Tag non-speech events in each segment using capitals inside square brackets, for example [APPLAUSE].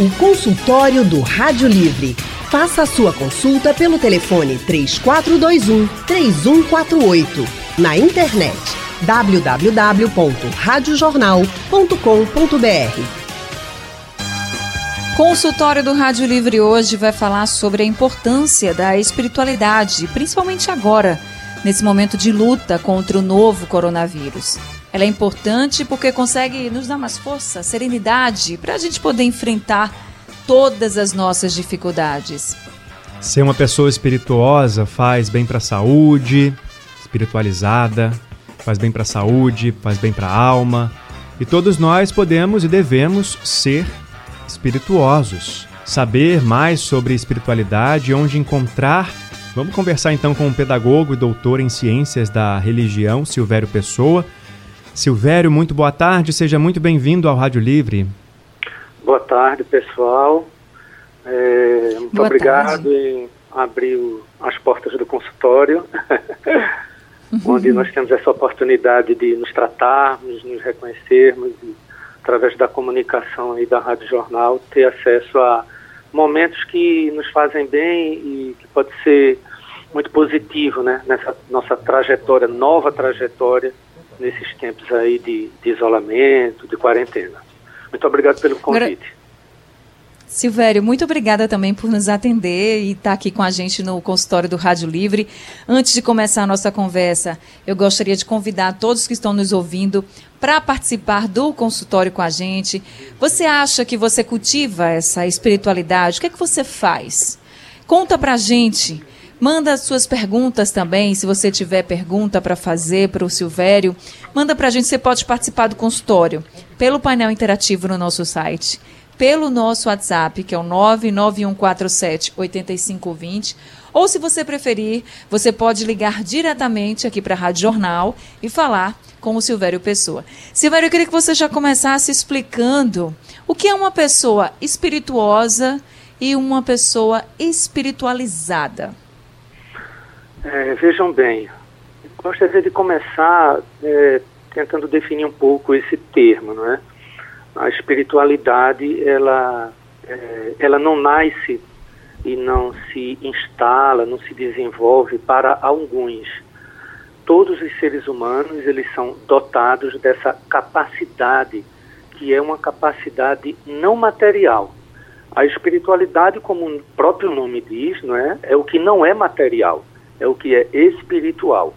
O consultório do Rádio Livre. Faça a sua consulta pelo telefone 3421 3148. Na internet www.radiojornal.com.br. Consultório do Rádio Livre hoje vai falar sobre a importância da espiritualidade, principalmente agora, nesse momento de luta contra o novo coronavírus. Ela é importante porque consegue nos dar mais força, serenidade, para a gente poder enfrentar todas as nossas dificuldades. Ser uma pessoa espirituosa faz bem para a saúde, espiritualizada, faz bem para a saúde, faz bem para a alma. E todos nós podemos e devemos ser espirituosos. Saber mais sobre espiritualidade, onde encontrar. Vamos conversar então com o pedagogo e doutor em ciências da religião, Silvério Pessoa Silvério, muito boa tarde, seja muito bem-vindo ao Rádio Livre. Boa tarde, pessoal. É, muito boa obrigado tarde. em abrir as portas do consultório, [LAUGHS] onde nós temos essa oportunidade de nos tratarmos, nos reconhecermos e, através da comunicação e da Rádio Jornal, ter acesso a momentos que nos fazem bem e que pode ser muito positivo né, nessa nossa trajetória, nova trajetória nesses tempos aí de, de isolamento, de quarentena. Muito obrigado pelo convite. Silvério, muito obrigada também por nos atender e estar tá aqui com a gente no consultório do Rádio Livre. Antes de começar a nossa conversa, eu gostaria de convidar todos que estão nos ouvindo para participar do consultório com a gente. Você acha que você cultiva essa espiritualidade? O que é que você faz? Conta para a gente Manda suas perguntas também, se você tiver pergunta para fazer para o Silvério, manda para a gente. Você pode participar do consultório pelo painel interativo no nosso site, pelo nosso WhatsApp, que é o 99147 8520, ou se você preferir, você pode ligar diretamente aqui para a Rádio Jornal e falar com o Silvério Pessoa. Silvério, eu queria que você já começasse explicando o que é uma pessoa espirituosa e uma pessoa espiritualizada. É, vejam bem, gostaria de começar é, tentando definir um pouco esse termo, não é? A espiritualidade, ela, é, ela não nasce e não se instala, não se desenvolve para alguns. Todos os seres humanos, eles são dotados dessa capacidade, que é uma capacidade não material. A espiritualidade, como o próprio nome diz, não é? É o que não é material é o que é espiritual.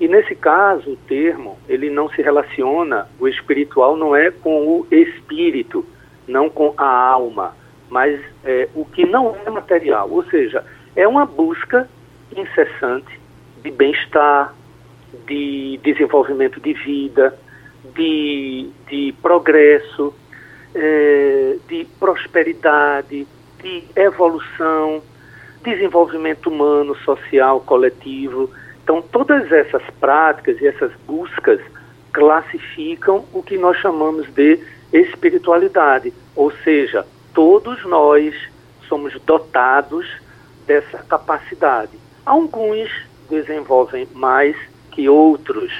E nesse caso, o termo, ele não se relaciona, o espiritual não é com o espírito, não com a alma, mas é, o que não é material, ou seja, é uma busca incessante de bem-estar, de desenvolvimento de vida, de, de progresso, é, de prosperidade, de evolução, desenvolvimento humano, social, coletivo. Então, todas essas práticas e essas buscas classificam o que nós chamamos de espiritualidade, ou seja, todos nós somos dotados dessa capacidade. Alguns desenvolvem mais que outros.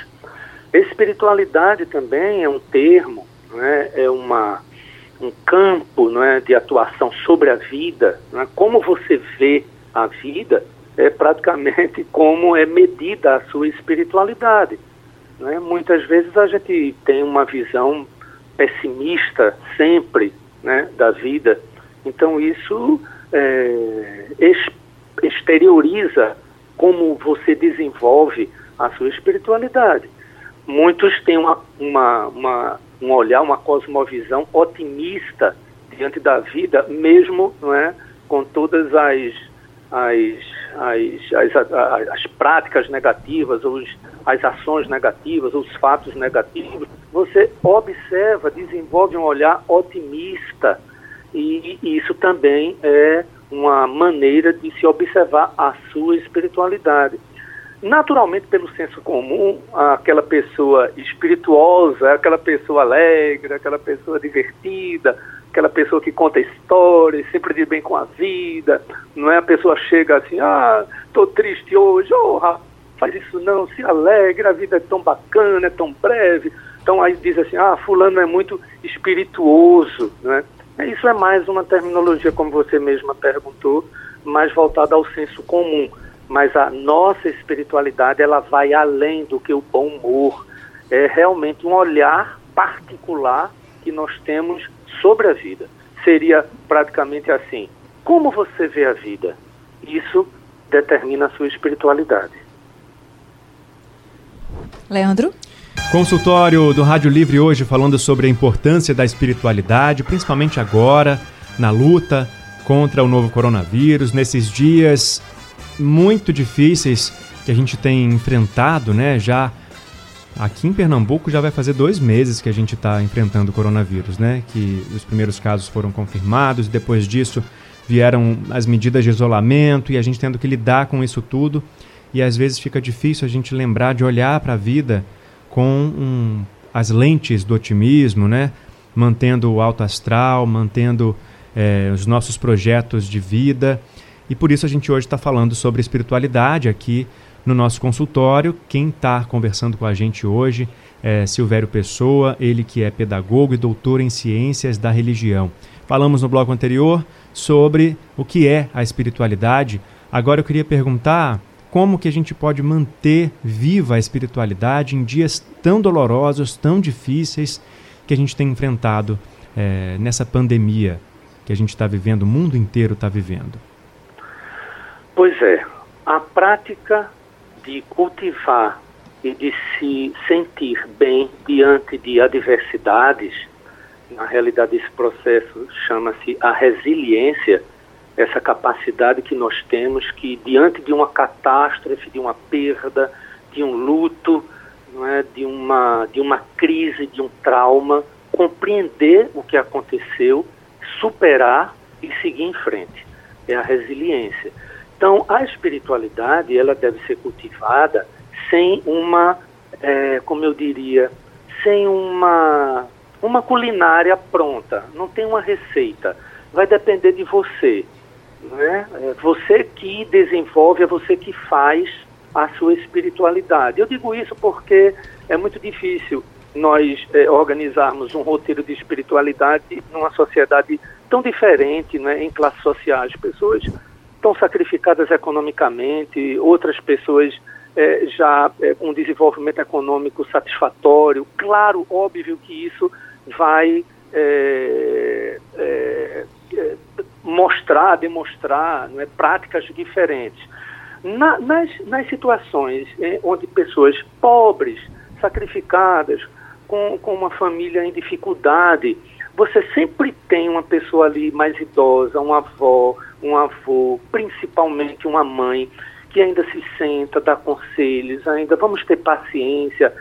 Espiritualidade também é um termo, né? é uma, um campo né, de atuação sobre a vida, né? como você vê a vida é praticamente como é medida a sua espiritualidade. Né? Muitas vezes a gente tem uma visão pessimista sempre né, da vida, então isso é, exterioriza como você desenvolve a sua espiritualidade. Muitos têm uma, uma, uma, um olhar, uma cosmovisão otimista diante da vida, mesmo não é, com todas as as, as, as, as práticas negativas, os, as ações negativas, os fatos negativos, você observa, desenvolve um olhar otimista e isso também é uma maneira de se observar a sua espiritualidade. Naturalmente, pelo senso comum, aquela pessoa espirituosa, aquela pessoa alegre, aquela pessoa divertida, aquela pessoa que conta histórias, sempre de bem com a vida, não é? A pessoa chega assim, ah, tô triste hoje, oh, faz isso não, se alegre, a vida é tão bacana, é tão breve. Então aí diz assim, ah, fulano é muito espirituoso, né? Isso é mais uma terminologia, como você mesma perguntou, mais voltada ao senso comum. Mas a nossa espiritualidade ela vai além do que o bom humor. É realmente um olhar particular que nós temos sobre a vida. Seria praticamente assim: como você vê a vida? Isso determina a sua espiritualidade. Leandro? Consultório do Rádio Livre hoje falando sobre a importância da espiritualidade, principalmente agora, na luta contra o novo coronavírus, nesses dias muito difíceis que a gente tem enfrentado, né? Já aqui em Pernambuco já vai fazer dois meses que a gente está enfrentando o coronavírus, né? Que os primeiros casos foram confirmados, depois disso vieram as medidas de isolamento e a gente tendo que lidar com isso tudo. E às vezes fica difícil a gente lembrar de olhar para a vida com um, as lentes do otimismo, né? Mantendo o alto astral, mantendo é, os nossos projetos de vida. E por isso a gente hoje está falando sobre espiritualidade aqui no nosso consultório. Quem está conversando com a gente hoje é Silvério Pessoa, ele que é pedagogo e doutor em ciências da religião. Falamos no bloco anterior sobre o que é a espiritualidade. Agora eu queria perguntar como que a gente pode manter viva a espiritualidade em dias tão dolorosos, tão difíceis que a gente tem enfrentado é, nessa pandemia que a gente está vivendo, o mundo inteiro está vivendo. Pois é, a prática de cultivar e de se sentir bem diante de adversidades na realidade, esse processo chama-se a resiliência, essa capacidade que nós temos que, diante de uma catástrofe, de uma perda, de um luto, não é, de, uma, de uma crise, de um trauma, compreender o que aconteceu, superar e seguir em frente. É a resiliência. Então, a espiritualidade, ela deve ser cultivada sem uma, é, como eu diria, sem uma uma culinária pronta, não tem uma receita. Vai depender de você. Né? É você que desenvolve, é você que faz a sua espiritualidade. Eu digo isso porque é muito difícil nós é, organizarmos um roteiro de espiritualidade numa sociedade tão diferente, né, em classes sociais. Pessoas tão sacrificadas economicamente, outras pessoas é, já é, com desenvolvimento econômico satisfatório. Claro, óbvio que isso vai é, é, é, mostrar, demonstrar é, práticas diferentes. Na, nas, nas situações é, onde pessoas pobres, sacrificadas, com, com uma família em dificuldade, você sempre tem uma pessoa ali mais idosa, uma avó, um avô, principalmente uma mãe, que ainda se senta, dá conselhos, ainda vamos ter paciência,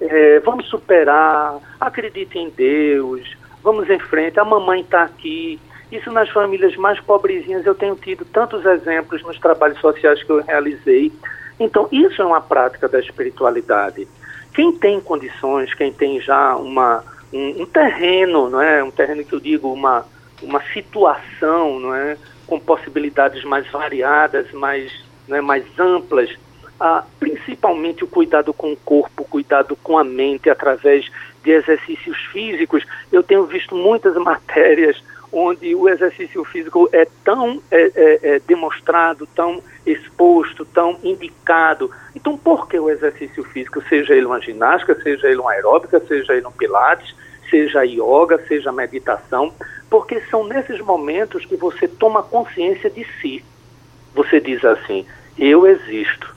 é, vamos superar, acredite em Deus, vamos em frente, a mamãe está aqui. Isso nas famílias mais pobrezinhas eu tenho tido tantos exemplos nos trabalhos sociais que eu realizei. Então, isso é uma prática da espiritualidade. Quem tem condições, quem tem já uma, um, um terreno, não é? um terreno que eu digo, uma, uma situação não é? com possibilidades mais variadas, mais, não é? mais amplas, ah, principalmente o cuidado com o corpo, o cuidado com a mente através de exercícios físicos. Eu tenho visto muitas [LAUGHS] matérias onde o exercício físico é tão é, é, é demonstrado, tão exposto, tão indicado. Então, por que o exercício físico, seja ele uma ginástica, seja ele uma aeróbica, seja ele um pilates, seja yoga, seja meditação? Porque são nesses momentos que você toma consciência de si. Você diz assim: eu existo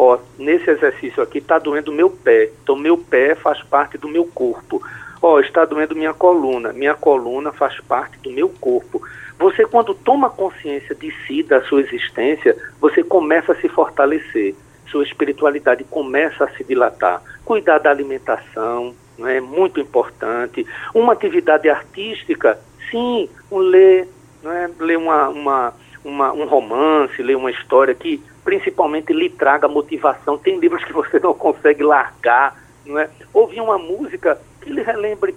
ó, nesse exercício aqui está doendo meu pé, então meu pé faz parte do meu corpo. Ó, está doendo minha coluna, minha coluna faz parte do meu corpo. Você, quando toma consciência de si, da sua existência, você começa a se fortalecer, sua espiritualidade começa a se dilatar. Cuidar da alimentação não é muito importante. Uma atividade artística, sim, um ler, não é? ler uma, uma, uma, um romance, ler uma história que principalmente lhe traga motivação. Tem livros que você não consegue largar, não é? Ouvir uma música que lhe relembre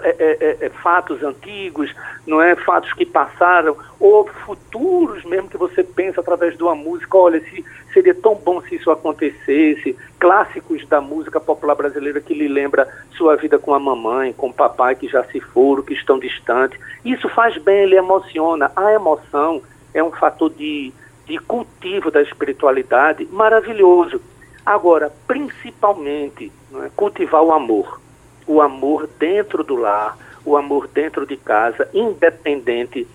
é, é, é, é, fatos antigos, não é fatos que passaram, ou futuros mesmo que você pensa através de uma música, olha, se, seria tão bom se isso acontecesse, clássicos da música popular brasileira que lhe lembra sua vida com a mamãe, com o papai que já se foram, que estão distantes. Isso faz bem, ele emociona. A emoção é um fator de, de cultivo da espiritualidade maravilhoso. Agora, principalmente, é, cultivar o amor. O amor dentro do lar, o amor dentro de casa, independente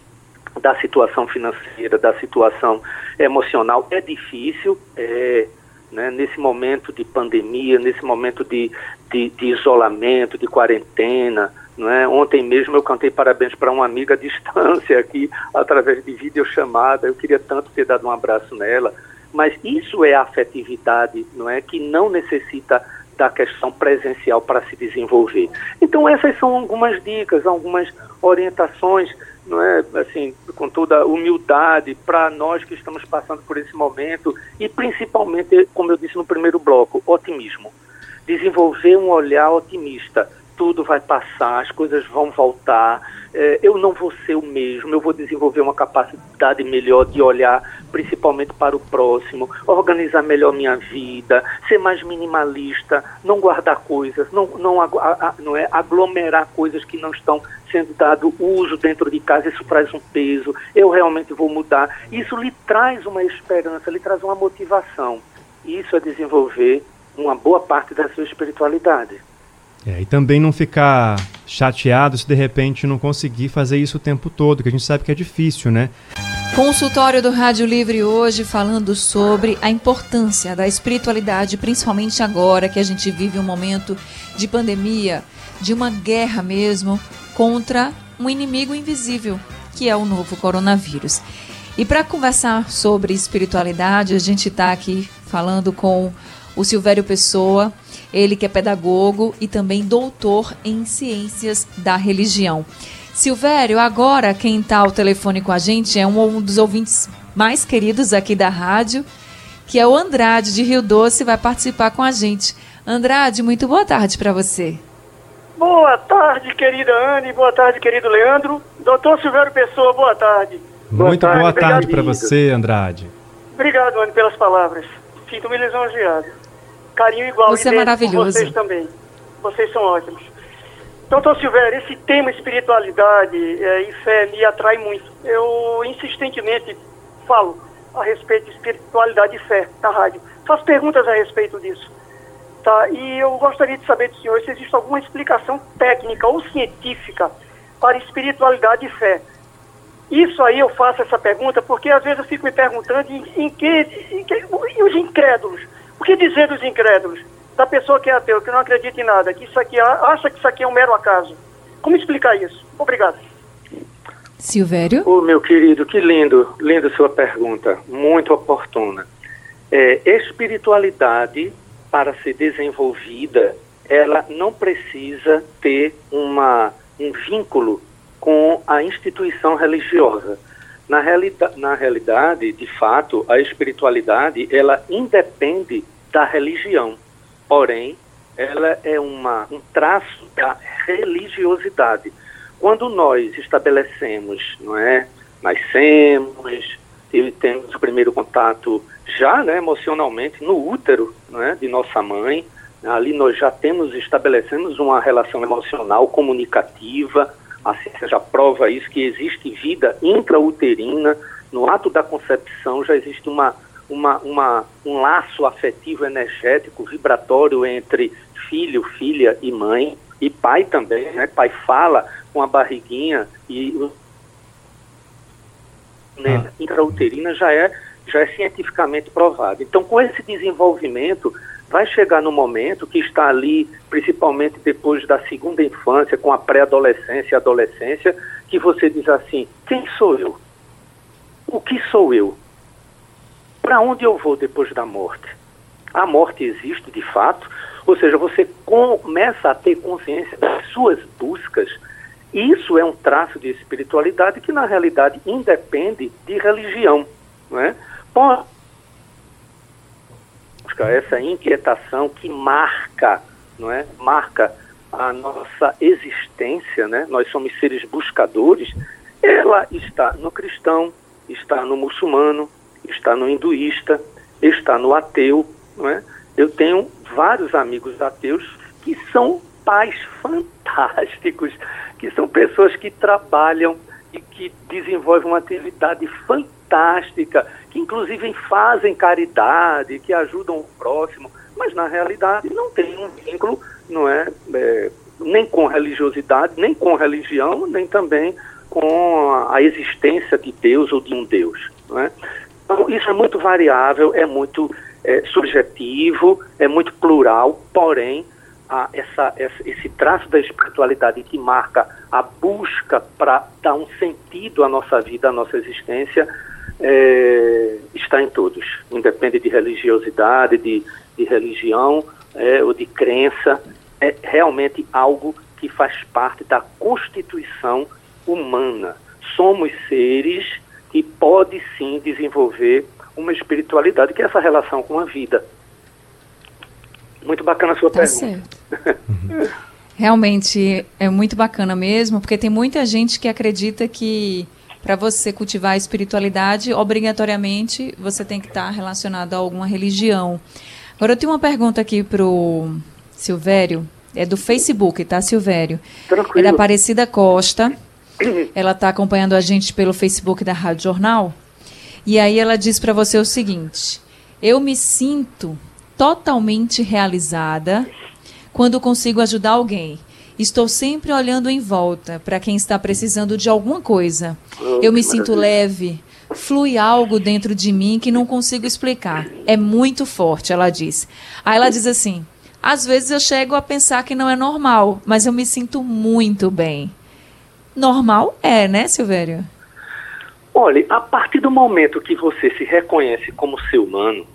da situação financeira, da situação emocional. É difícil, é, né, nesse momento de pandemia, nesse momento de, de, de isolamento, de quarentena. Não é? Ontem mesmo eu cantei parabéns para uma amiga à distância aqui, através de videochamada. Eu queria tanto ter dado um abraço nela. Mas isso é afetividade, não é? Que não necessita da questão presencial para se desenvolver. Então essas são algumas dicas, algumas orientações, não é? Assim, com toda humildade para nós que estamos passando por esse momento e principalmente, como eu disse no primeiro bloco, otimismo. Desenvolver um olhar otimista tudo vai passar, as coisas vão voltar, é, eu não vou ser o mesmo, eu vou desenvolver uma capacidade melhor de olhar principalmente para o próximo, organizar melhor minha vida, ser mais minimalista, não guardar coisas, não, não, a, a, não é aglomerar coisas que não estão sendo dado uso dentro de casa, isso traz um peso, eu realmente vou mudar. Isso lhe traz uma esperança, lhe traz uma motivação. Isso é desenvolver uma boa parte da sua espiritualidade. É, e também não ficar chateado se de repente não conseguir fazer isso o tempo todo, que a gente sabe que é difícil, né? Consultório do Rádio Livre hoje falando sobre a importância da espiritualidade, principalmente agora que a gente vive um momento de pandemia, de uma guerra mesmo contra um inimigo invisível, que é o novo coronavírus. E para conversar sobre espiritualidade, a gente está aqui falando com o Silvério Pessoa, ele que é pedagogo e também doutor em ciências da religião. Silvério, agora quem está ao telefone com a gente é um dos ouvintes mais queridos aqui da rádio, que é o Andrade de Rio Doce, vai participar com a gente. Andrade, muito boa tarde para você. Boa tarde, querida Anne, boa tarde, querido Leandro. Doutor Silvério Pessoa, boa tarde. Muito boa tarde, tarde para você, Andrade. Obrigado, Anne, pelas palavras. Sinto-me lisonjeado carinho igual. Você é maravilhoso. Vocês também. Vocês são ótimos. Doutor Silvério, esse tema espiritualidade é, e fé me atrai muito. Eu insistentemente falo a respeito de espiritualidade e fé na rádio. Faço perguntas a respeito disso. Tá? E eu gostaria de saber do senhor se existe alguma explicação técnica ou científica para espiritualidade e fé. Isso aí eu faço essa pergunta porque às vezes eu fico me perguntando em, em que, em que e os incrédulos que dizer dos incrédulos? Da pessoa que é ateu, que não acredita em nada, que isso aqui acha que isso aqui é um mero acaso. Como explicar isso? Obrigado. Silvério? Ô, oh, meu querido, que lindo, linda sua pergunta, muito oportuna. É, espiritualidade, para ser desenvolvida, ela não precisa ter uma, um vínculo com a instituição religiosa. Na, realida na realidade, de fato, a espiritualidade, ela independe da religião. Porém, ela é uma, um traço da religiosidade. Quando nós estabelecemos, não é, nascemos e temos o primeiro contato já, né, emocionalmente no útero, não é, de nossa mãe, ali nós já temos estabelecemos uma relação emocional comunicativa, a ciência já prova isso, que existe vida intrauterina, no ato da concepção já existe uma, uma, uma, um laço afetivo, energético, vibratório entre filho, filha e mãe, e pai também, né? Pai fala com a barriguinha e né? Ah. intrauterina já é, já é cientificamente provado. Então, com esse desenvolvimento, vai chegar no momento que está ali, principalmente depois da segunda infância, com a pré-adolescência e adolescência, que você diz assim: quem sou eu? O que sou eu? Para onde eu vou depois da morte? A morte existe de fato, ou seja, você começa a ter consciência das suas buscas. Isso é um traço de espiritualidade que, na realidade, independe de religião. É? Pode busca, essa inquietação que marca, não é? Marca a nossa existência, né? Nós somos seres buscadores. Ela está no cristão, está no muçulmano, está no hinduísta, está no ateu, não é? Eu tenho vários amigos ateus que são pais fantásticos, que são pessoas que trabalham e que desenvolvem uma atividade fantástica, que inclusive fazem caridade, que ajudam o próximo, mas na realidade não tem um vínculo, não é, é nem com religiosidade, nem com religião, nem também com a existência de Deus ou de um Deus. Não é? Então, isso é muito variável, é muito é, subjetivo, é muito plural, porém, a, essa, essa, esse traço da espiritualidade que marca a busca para dar um sentido à nossa vida, à nossa existência, é, está em todos, independe de religiosidade, de, de religião é, ou de crença, é realmente algo que faz parte da constituição humana. Somos seres que pode sim desenvolver uma espiritualidade, que é essa relação com a vida. Muito bacana a sua tá pergunta. [LAUGHS] Realmente é muito bacana mesmo, porque tem muita gente que acredita que para você cultivar a espiritualidade, obrigatoriamente você tem que estar relacionado a alguma religião. Agora eu tenho uma pergunta aqui pro Silvério, é do Facebook, tá, Silvério? Tranquilo. É Aparecida Costa. Ela está acompanhando a gente pelo Facebook da Rádio Jornal. E aí ela diz para você o seguinte: Eu me sinto totalmente realizada quando consigo ajudar alguém. Estou sempre olhando em volta para quem está precisando de alguma coisa. Oh, Eu me sinto leve, flui algo dentro de mim que não consigo explicar. É muito forte, ela diz. Aí ela diz assim: às vezes eu chego a pensar que não é normal, mas eu me sinto muito bem. Normal é, né, Silvério? Olha, a partir do momento que você se reconhece como ser humano,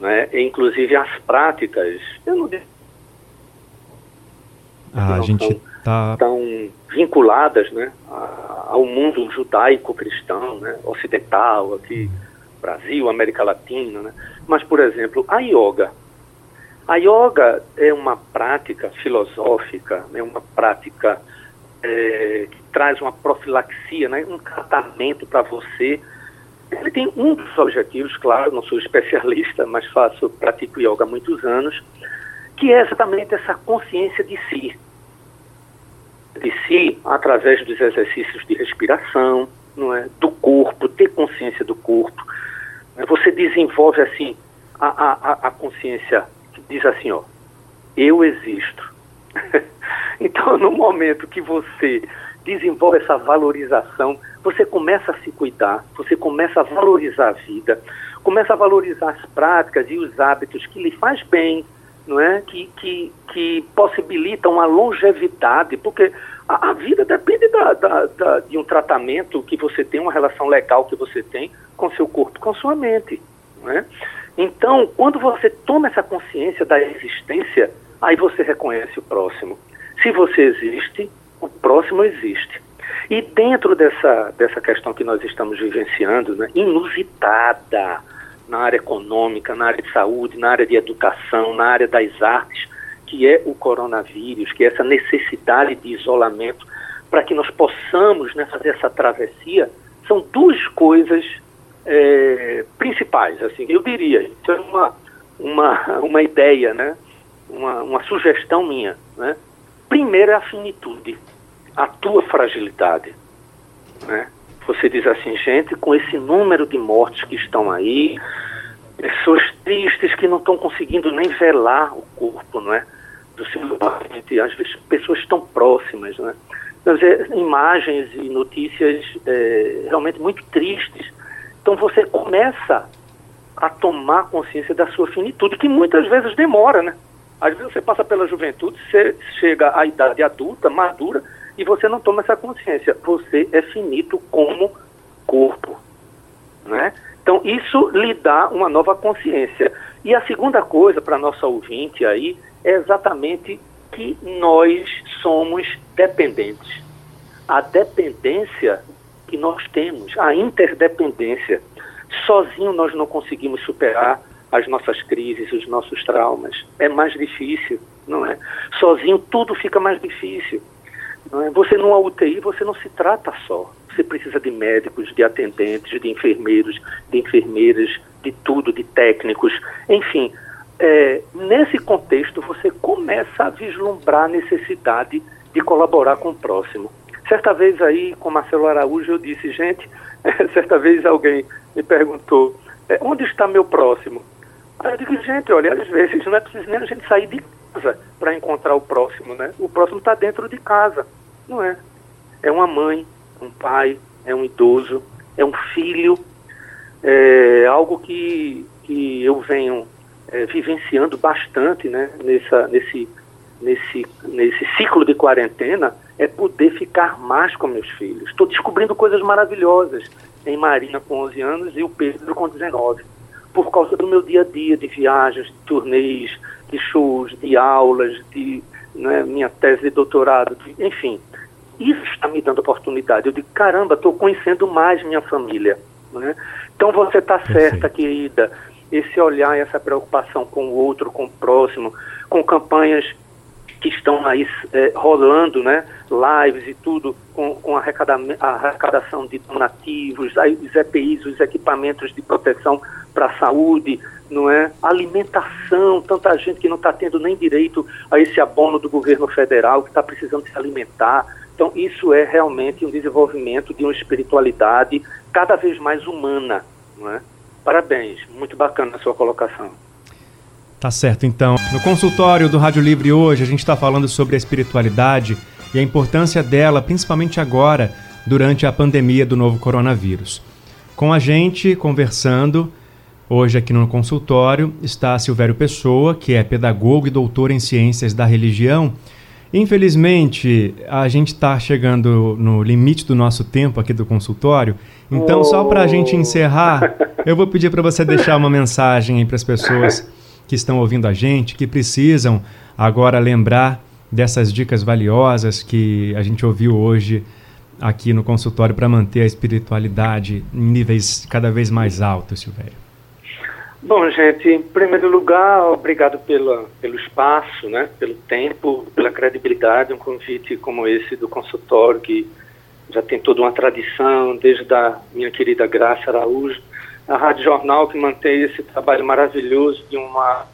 né, inclusive as práticas, eu não ah, a gente estão tá... tão vinculadas né, ao mundo judaico-cristão, né, ocidental, aqui, Brasil, América Latina. Né? Mas, por exemplo, a yoga. A yoga é uma prática filosófica, é uma prática é, que traz uma profilaxia, né, um tratamento para você. Ele tem um dos objetivos, claro, não sou [LAUGHS] especialista, mas faço, pratico yoga há muitos anos, que é exatamente essa consciência de si. De si através dos exercícios de respiração, não é? do corpo, ter consciência do corpo. Você desenvolve assim a, a, a consciência que diz assim, ó, eu existo. [LAUGHS] [LAUGHS] então, no momento que você desenvolve essa valorização, você começa a se cuidar, você começa a valorizar a vida, começa a valorizar as práticas e os hábitos que lhe faz bem, não é? que, que, que possibilitam uma longevidade, porque a, a vida depende da, da, da, de um tratamento que você tem, uma relação legal que você tem com seu corpo, com sua mente. Não é? Então, quando você toma essa consciência da existência, aí você reconhece o próximo. Se você existe, o próximo existe. E dentro dessa, dessa questão que nós estamos vivenciando, né, inusitada, na área econômica, na área de saúde, na área de educação, na área das artes, que é o coronavírus, que é essa necessidade de isolamento, para que nós possamos né, fazer essa travessia, são duas coisas é, principais, assim, eu diria, isso é uma, uma, uma ideia, né, uma, uma sugestão minha, né. Primeiro é a finitude, a tua fragilidade, né, você diz assim, gente, com esse número de mortes que estão aí, pessoas tristes que não estão conseguindo nem velar o corpo, não é? Do seu paciente, às vezes pessoas tão próximas, não é? Quer dizer, imagens e notícias é, realmente muito tristes. Então você começa a tomar consciência da sua finitude, que muitas vezes demora, né? Às vezes você passa pela juventude, você chega à idade adulta, madura, e você não toma essa consciência. Você é finito como corpo. Né? Então, isso lhe dá uma nova consciência. E a segunda coisa para nossa ouvinte aí é exatamente que nós somos dependentes. A dependência que nós temos, a interdependência. Sozinho nós não conseguimos superar as nossas crises, os nossos traumas. É mais difícil. não é? Sozinho tudo fica mais difícil. Não é? Você numa UTI, você não se trata só. Você precisa de médicos, de atendentes, de enfermeiros, de enfermeiras, de tudo, de técnicos, enfim. É, nesse contexto, você começa a vislumbrar a necessidade de colaborar com o próximo. Certa vez aí, com Marcelo Araújo, eu disse, gente, [LAUGHS] certa vez alguém me perguntou, é, onde está meu próximo? Aí eu digo, gente, olha, às vezes não é preciso nem a gente sair de casa para encontrar o próximo, né? O próximo está dentro de casa, não é? É uma mãe, um pai, é um idoso, é um filho, é algo que, que eu venho é, vivenciando bastante, né? Nessa, nesse, nesse, nesse ciclo de quarentena, é poder ficar mais com meus filhos. Estou descobrindo coisas maravilhosas em Marina com 11 anos e o Pedro com 19, por causa do meu dia a dia de viagens, de turnês, de shows, de aulas, de né, minha tese de doutorado, de, enfim. Isso está me dando oportunidade. Eu digo, caramba, estou conhecendo mais minha família. Né? Então você está certa, querida. Esse olhar, essa preocupação com o outro, com o próximo, com campanhas que estão aí é, rolando, né, lives e tudo, com, com a, arrecadação de donativos, aí os EPIs, os equipamentos de proteção para a saúde, não é? Alimentação, tanta gente que não está tendo nem direito a esse abono do governo federal, que está precisando se alimentar. Então, isso é realmente um desenvolvimento de uma espiritualidade cada vez mais humana, não é? Parabéns, muito bacana a sua colocação. Tá certo, então. No consultório do Rádio Livre hoje, a gente está falando sobre a espiritualidade e a importância dela, principalmente agora, durante a pandemia do novo coronavírus. Com a gente, conversando, hoje aqui no consultório, está Silvério Pessoa, que é pedagogo e doutor em ciências da religião. Infelizmente, a gente está chegando no limite do nosso tempo aqui do consultório, então, oh. só para a gente encerrar, eu vou pedir para você deixar uma mensagem aí para as pessoas que estão ouvindo a gente, que precisam agora lembrar dessas dicas valiosas que a gente ouviu hoje aqui no consultório para manter a espiritualidade em níveis cada vez mais altos, Silvério? Bom, gente, em primeiro lugar, obrigado pela, pelo espaço, né, pelo tempo, pela credibilidade, um convite como esse do consultório, que já tem toda uma tradição, desde a minha querida Graça Araújo, a Rádio Jornal, que mantém esse trabalho maravilhoso de uma,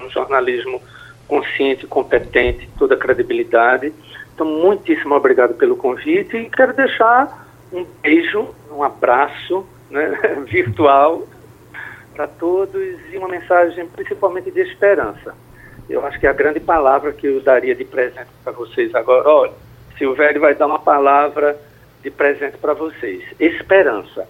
um jornalismo consciente, competente, toda a credibilidade. Então, muitíssimo obrigado pelo convite e quero deixar um beijo, um abraço né, [LAUGHS] virtual para todos e uma mensagem principalmente de esperança. Eu acho que é a grande palavra que eu daria de presente para vocês agora, olha, Silvério vai dar uma palavra de presente para vocês. Esperança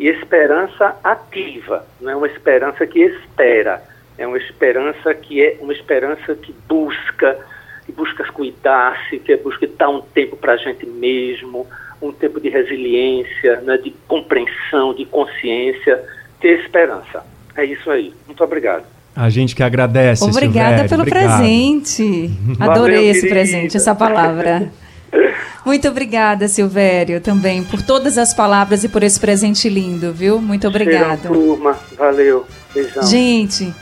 e esperança ativa, não é uma esperança que espera, é uma esperança que é uma esperança que busca, que busca cuidar-se, que busca dar um tempo para a gente mesmo, um tempo de resiliência, né, de compreensão, de consciência, ter esperança. É isso aí. Muito obrigado. A gente que agradece. Obrigada Silvério. pelo Obrigado. presente. [LAUGHS] Adorei Valeu, esse querida. presente, essa palavra. [LAUGHS] Muito obrigada, Silvério, também por todas as palavras e por esse presente lindo, viu? Muito obrigada. turma. Valeu. Beijão. Gente,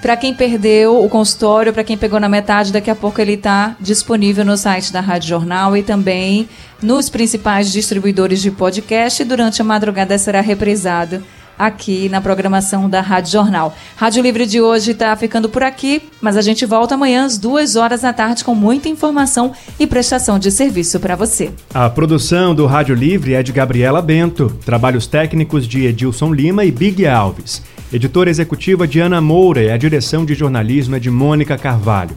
para quem perdeu o consultório, para quem pegou na metade, daqui a pouco ele está disponível no site da Rádio Jornal e também nos principais distribuidores de podcast. Durante a madrugada será reprisado aqui na programação da Rádio Jornal. Rádio Livre de hoje está ficando por aqui, mas a gente volta amanhã às duas horas da tarde com muita informação e prestação de serviço para você. A produção do Rádio Livre é de Gabriela Bento, trabalhos técnicos de Edilson Lima e Big Alves. Editora executiva de Ana Moura e a direção de jornalismo é de Mônica Carvalho.